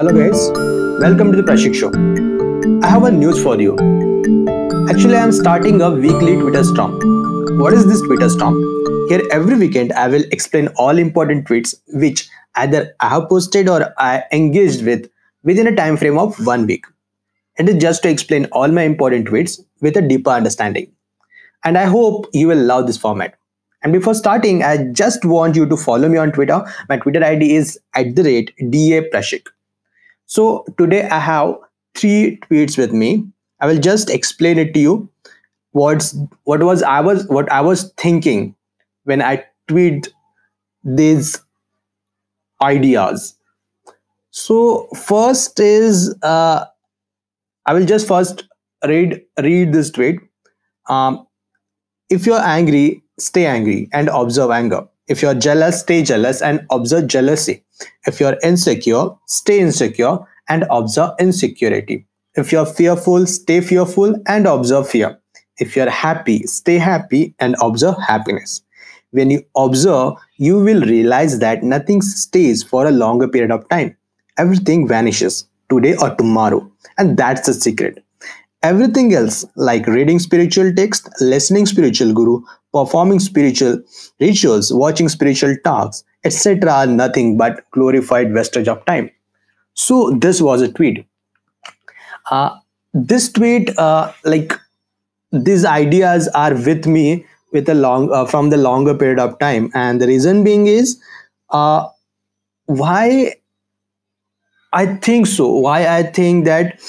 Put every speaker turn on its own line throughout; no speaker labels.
Hello guys, welcome to the Prashik Show. I have a news for you. Actually, I am starting a weekly Twitter storm. What is this Twitter storm? Here every weekend I will explain all important tweets which either I have posted or I engaged with within a time frame of one week. It is just to explain all my important tweets with a deeper understanding. And I hope you will love this format. And before starting, I just want you to follow me on Twitter. My Twitter ID is at the rate DA Prashik. So today I have three tweets with me. I will just explain it to you. What's what was I was what I was thinking when I tweet these ideas. So first is uh, I will just first read read this tweet. Um, if you're angry, stay angry and observe anger. If you're jealous, stay jealous and observe jealousy. If you're insecure, stay insecure and observe insecurity. If you're fearful, stay fearful and observe fear. If you're happy, stay happy and observe happiness. When you observe, you will realize that nothing stays for a longer period of time. Everything vanishes today or tomorrow. And that's the secret. Everything else, like reading spiritual text, listening spiritual guru, performing spiritual rituals, watching spiritual talks, etc., are nothing but glorified wastage of time. So this was a tweet. Uh, this tweet, uh, like these ideas, are with me with a long uh, from the longer period of time, and the reason being is uh, why I think so. Why I think that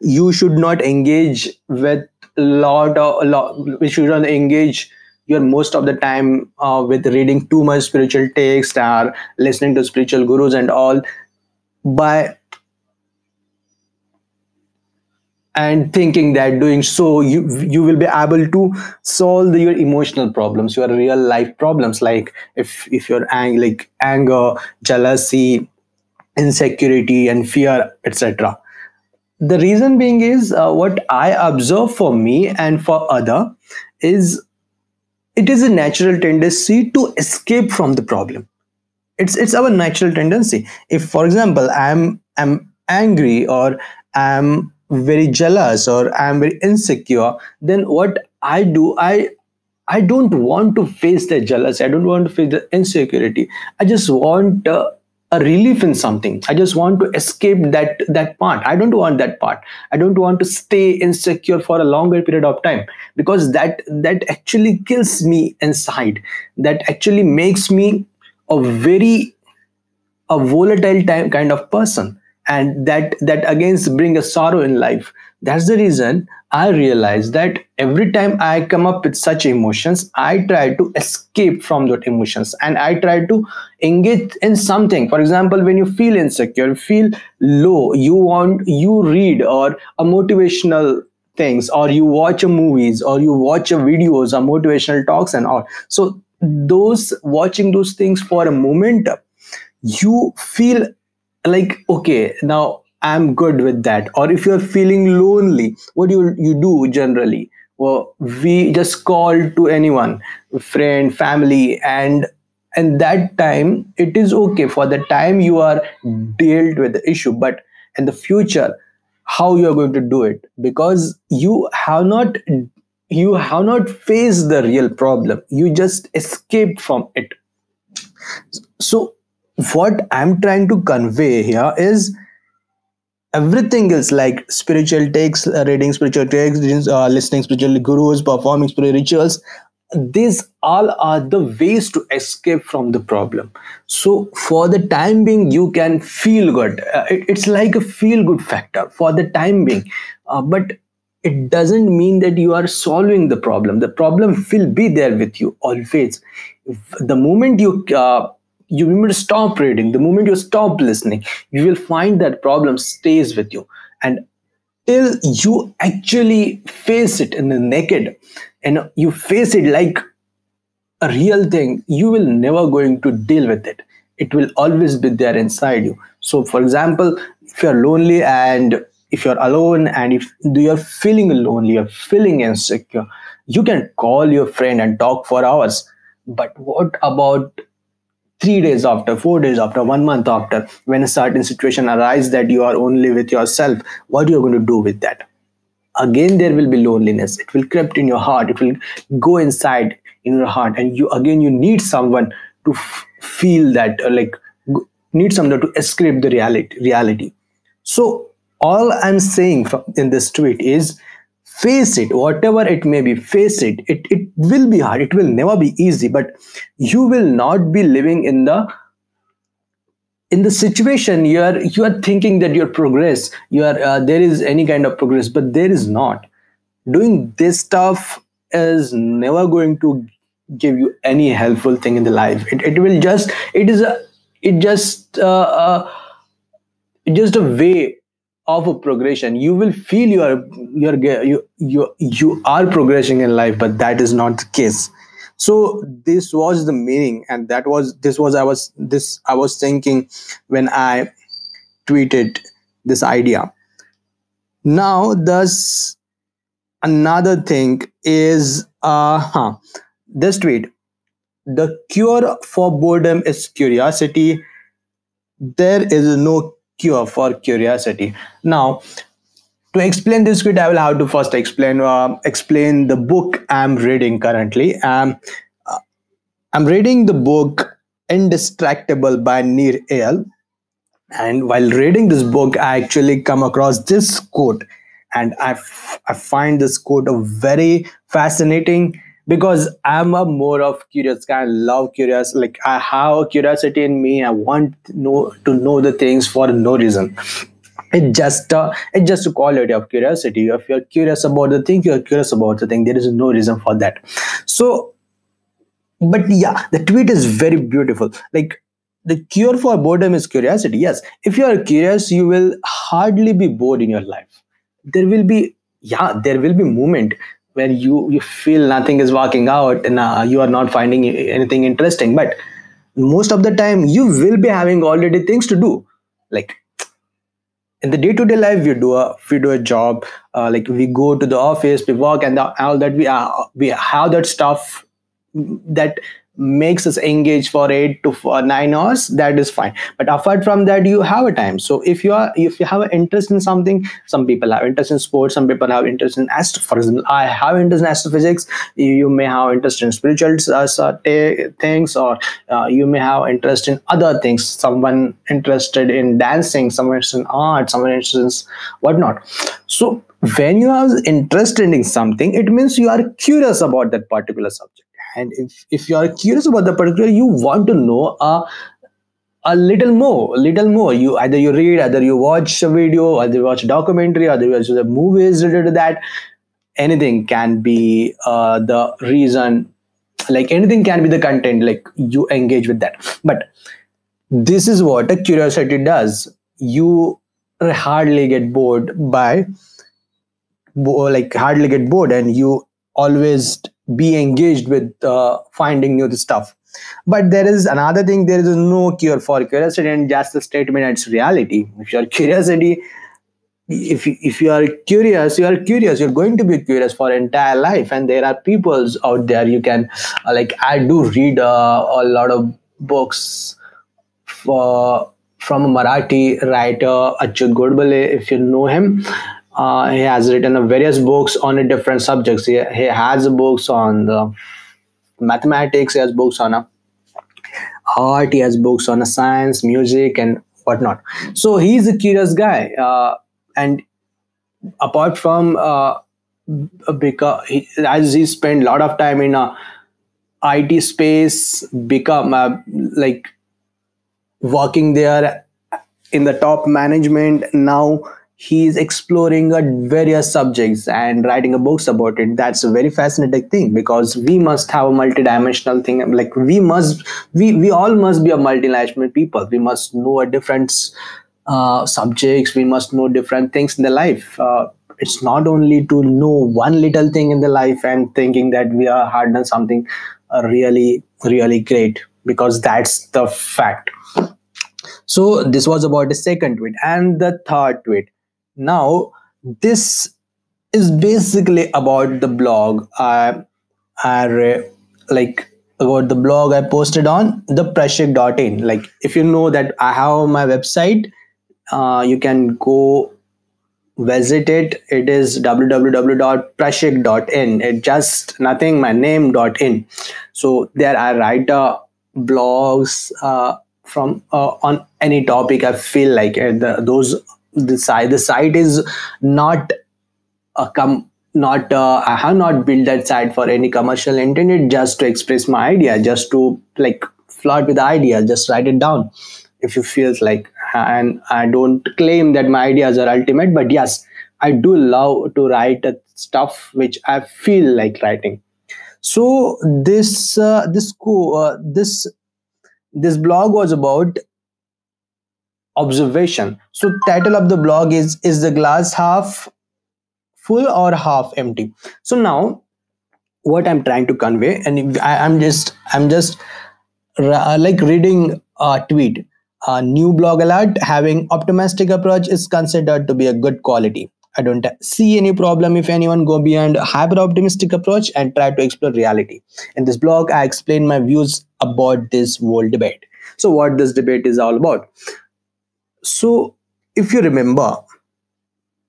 you should not engage with lot of lot. We should not engage your most of the time uh, with reading too much spiritual text or listening to spiritual gurus and all. By and thinking that doing so you you will be able to solve your emotional problems your real life problems. Like if if you're ang- like anger jealousy insecurity and fear etc the reason being is uh, what i observe for me and for other is it is a natural tendency to escape from the problem. It's it's our natural tendency. If for example i'm i'm angry or i'm very jealous or i'm very insecure then what i do i i don't want to face the jealousy. I don't want to face the insecurity. I just want uh, a relief in something. I just want to escape that that part. I don't want that part. I don't want to stay insecure for a longer period of time because that that actually kills me inside. That actually makes me a very a volatile time kind of person. And that that again bring a sorrow in life. That's the reason i realize that every time i come up with such emotions i try to escape from those emotions and i try to engage in something. For example when you feel insecure feel low you want you read or a motivational things or you watch a movies or you watch a videos or motivational talks and all. So those watching those things for a moment you feel like okay now i'm good with that. Or if you're feeling lonely what do you, you do generally? Well we just call to anyone friend family and and that time it is okay for the time you are dealt with the issue. But in the future how you are going to do it? Because you have not you have not faced the real problem. You just escaped from it. So what i'm trying to convey here is everything else like spiritual texts uh, reading spiritual texts uh, listening spiritual gurus performing spiritual rituals. These all are the ways to escape from the problem. So for the time being you can feel good. Uh, it, it's like a feel good factor for the time being. Uh, but it doesn't mean that you are solving the problem. The problem will be there with you always. The moment you uh, you moment stop reading. The moment you stop listening you will find that problem stays with you. And till you actually face it in the naked and you face it like a real thing you will never going to deal with it. It will always be there inside you. So for example if you're lonely and if you're alone and if you're feeling lonely you're feeling insecure you can call your friend and talk for hours. But what about three days after four days after one month after when a certain situation arises that you are only with yourself what you are going to do with that? Again there will be loneliness. It will creep in your heart. It will go inside in your heart. And you again you need someone to f- feel that uh, like need someone to escape the reality reality. So all i'm saying in this tweet is face it whatever it may be face it. it it will be hard. It will never be easy but you will not be living in the in the situation you are you are thinking that your progress you are uh, there is any kind of progress but there is not. Doing this stuff is never going to give you any helpful thing in the life. It, it will just it is a it just uh, uh, just a way of a progression you will feel you are you are you you, you are progressing in life but that is not the case. So this was the meaning and that was this was i was this i was thinking when i tweeted this idea. Now thus another thing is uh huh, this tweet. The cure for boredom is curiosity. There is no cure for curiosity. Now to explain this tweet i will have to first explain uh, explain the book i'm reading currently. Um, uh, i'm reading the book indistractable by Nir Eyal and while reading this book i actually come across this quote. And I, I find this quote a very fascinating because i'm a more of curious guy. I love curious like i have a curiosity in me. I want to know to know the things for no reason. It just uh, just a quality of curiosity. If you're curious about the thing you're curious about the thing. There is no reason for that. So but yeah the tweet is very beautiful. Like the cure for boredom is curiosity. Yes if you are curious you will hardly be bored in your life. There will be yeah there will be moment where you you feel nothing is working out and uh, you are not finding anything interesting. But most of the time you will be having already things to do. Like in the day-to-day life we do a we do a job uh, like we go to the office we work and the, all that. We uh, we have that stuff that makes us engage for eight to four, nine hours that is fine. But apart from that you have a time. So if you are if you have an interest in something some people have interest in sports some people have interest in astro for example i have interest in astrophysics. You, you may have interest in spiritual uh, so- things or uh, you may have interest in other things. Someone interested in dancing someone interested in art someone interested in whatnot. So when you are interested in something it means you are curious about that particular subject and if, if you are curious about the particular you want to know a, a little more a little more. You either you read either you watch a video either you watch a documentary either you watch the movies related to that. Anything can be uh, the reason like anything can be the content like you engage with that. But this is what a curiosity does. You hardly get bored by like hardly get bored and you always be engaged with uh, finding new stuff but there is another thing there is no cure for curiosity and just the statement it's reality if your curiosity if if you are curious you are curious you're going to be curious for entire life and there are peoples out there you can uh, like i do read uh, a lot of books for, from a Marathi writer Achyut Godbole, if you know him. Uh, he has written various books on different subjects. He, he has books on the mathematics. He has books on a art. He has books on science, music, and whatnot. So he's a curious guy. Uh, and apart from uh, because he, as he spent a lot of time in a IT space, become uh, like working there in the top management now he's exploring uh, various subjects and writing a books about it. That's a very fascinating thing because we must have a multidimensional thing. Like we must we we all must be a multidimensional people. We must know a different uh, subjects. We must know different things in the life. Uh, it's not only to know one little thing in the life and thinking that we are hard done something uh, really really great because that's the fact. So this was about the second tweet and the third tweet now this is basically about the blog i i like about the blog I posted on the prashik.in. Like if you know that I have my website, uh, you can go visit it. It is www.prashik.in. It just nothing my name.in. So there I write uh, blogs uh, from uh, on any topic I feel like. The, those the site the site is not a come not uh, i have not built that site for any commercial intent just to express my idea just to like flirt with the idea just write it down. If you feels like and i don't claim that my ideas are ultimate but yes i do love to write stuff which i feel like writing. So this uh, this co- uh, this this blog was about observation. So title of the blog is is the glass half full or half empty? So now what i'm trying to convey and I, i'm just i'm just uh, like reading a tweet. A new blog alert having optimistic approach is considered to be a good quality. I don't see any problem if anyone go beyond hyper optimistic approach and try to explore reality. In this blog i explain my views about this whole debate. So what this debate is all about so if you remember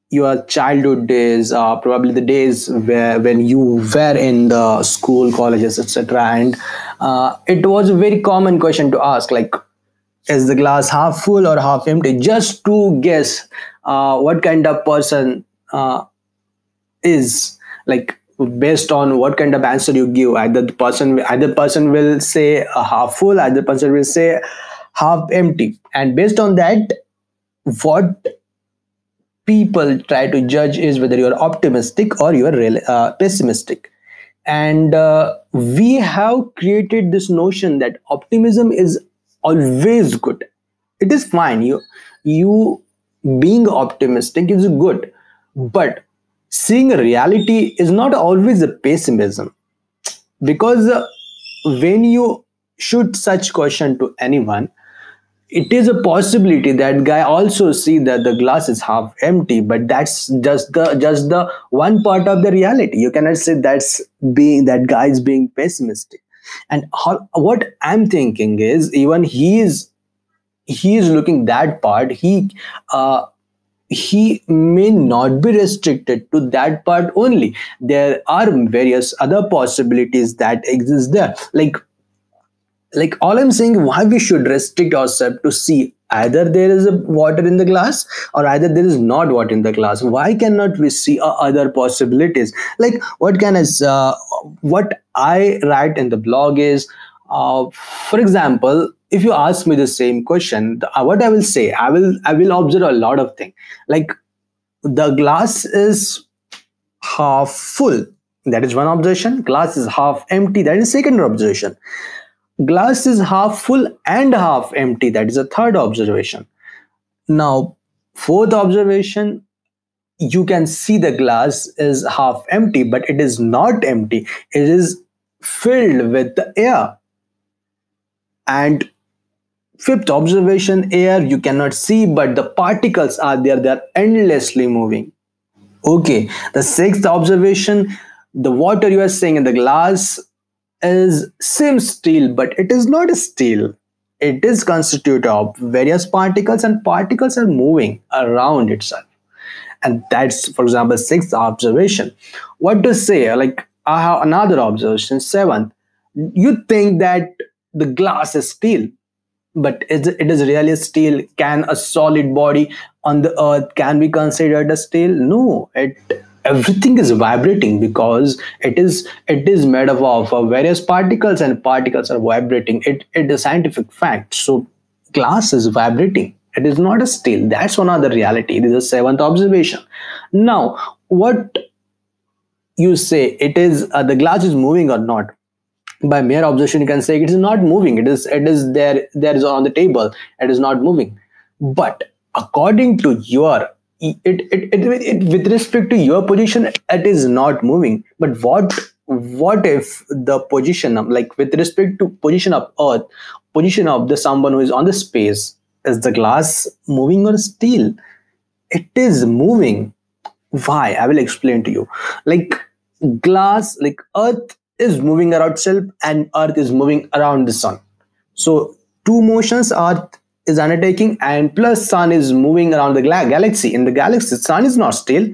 your childhood days uh, probably the days where when you were in the school colleges etc and uh, it was a very common question to ask like is the glass half full or half empty? Just to guess uh, what kind of person uh, is like based on what kind of answer you give either the person either person will say a half full either person will say half empty. And based on that what people try to judge is whether you're optimistic or you're uh, pessimistic. And uh, we have created this notion that optimism is always good. It is fine. You you being optimistic is good. But seeing reality is not always a pessimism. Because uh, when you shoot such question to anyone it is a possibility that guy also see that the glass is half empty but that's just the just the one part of the reality. You cannot say that's being that guy is being pessimistic. And how, what i'm thinking is even he is he is looking that part. He uh, he may not be restricted to that part only. There are various other possibilities that exist there. Like like all i'm saying why we should restrict ourselves to see either there is a water in the glass or either there is not water in the glass. Why cannot we see uh, other possibilities? Like what can i uh, what i write in the blog is uh, for example if you ask me the same question the, uh, what i will say i will i will observe a lot of things like the glass is half full. That is one observation. Glass is half empty. That is second observation glass is half full and half empty. That is a third observation. Now fourth observation you can see the glass is half empty but it is not empty. It is filled with the air. And fifth observation air you cannot see but the particles are there. They are endlessly moving. Okay. The sixth observation the water you are seeing in the glass is seems steel, but it is not steel. It is constituted of various particles, and particles are moving around itself. And that's, for example, sixth observation. What to say? Like I have another observation, seventh. You think that the glass is steel, but it is really steel? Can a solid body on the earth can be considered a steel? No, it everything is vibrating because it is it is made up of uh, various particles and particles are vibrating. It it is a scientific fact. So glass is vibrating. It is not a steel. That's one other reality. This is a seventh observation. Now what you say it is uh, the glass is moving or not? By mere observation you can say it is not moving. It is it is there there is on the table. It is not moving. But according to your it, it, it, it, with respect to your position it is not moving. But what what if the position of, like with respect to position of earth position of the someone who is on the space is the glass moving or still it is moving. Why? I will explain to you. Like glass like earth is moving around itself and earth is moving around the sun. So two motions earth is undertaking and plus sun is moving around the galaxy. In the galaxy sun is not still.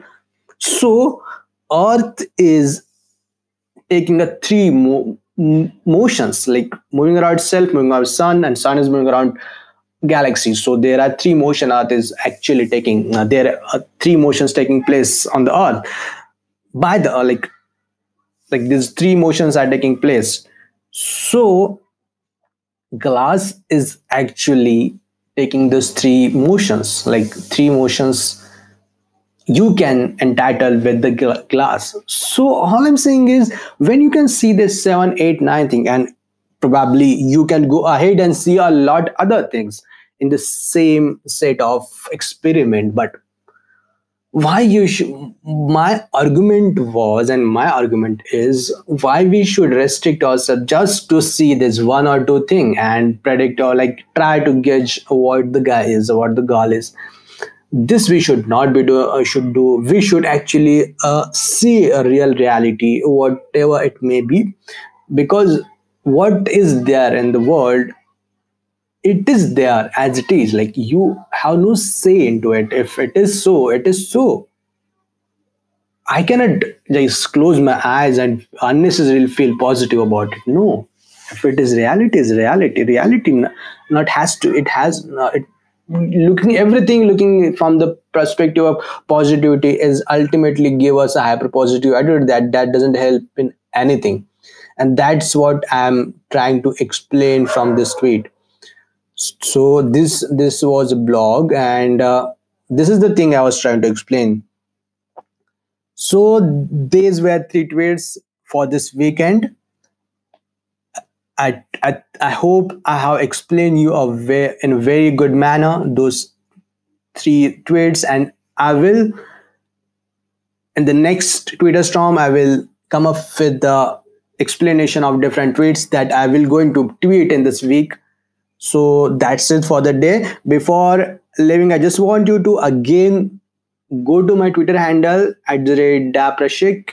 So earth is taking a three mo- motions like moving around itself moving around sun and sun is moving around galaxy. So there are three motion earth is actually taking uh, there are three motions taking place on the earth. By the uh, like like these three motions are taking place. So glass is actually taking those three motions like three motions you can entitle with the gla- glass. So all i'm saying is when you can see this 7 8 9 thing and probably you can go ahead and see a lot other things in the same set of experiment but why you should my argument was and my argument is why we should restrict ourselves just to see this one or two thing and predict or like try to gauge what the guy is or what the girl is. This we should not be do uh, should do. We should actually uh, see a real reality whatever it may be because what is there in the world it is there as it is. Like you have no say into it. If it is so it is so. I cannot just close my eyes and unnecessarily feel positive about it. No. If it is reality is reality. Reality not has to it has no, it looking everything looking from the perspective of positivity is ultimately give us a hyper positive attitude that that doesn't help in anything. And that's what i'm trying to explain from this tweet so this this was a blog and uh, this is the thing i was trying to explain. So these were three tweets for this weekend. I, I, I hope I have explained you a ve- in a very good manner those three tweets. And I will in the next Twitter storm I will come up with the explanation of different tweets that I will going to tweet in this week. So that's it for the day. Before leaving, I just want you to again go to my Twitter handle at the rate Daprashik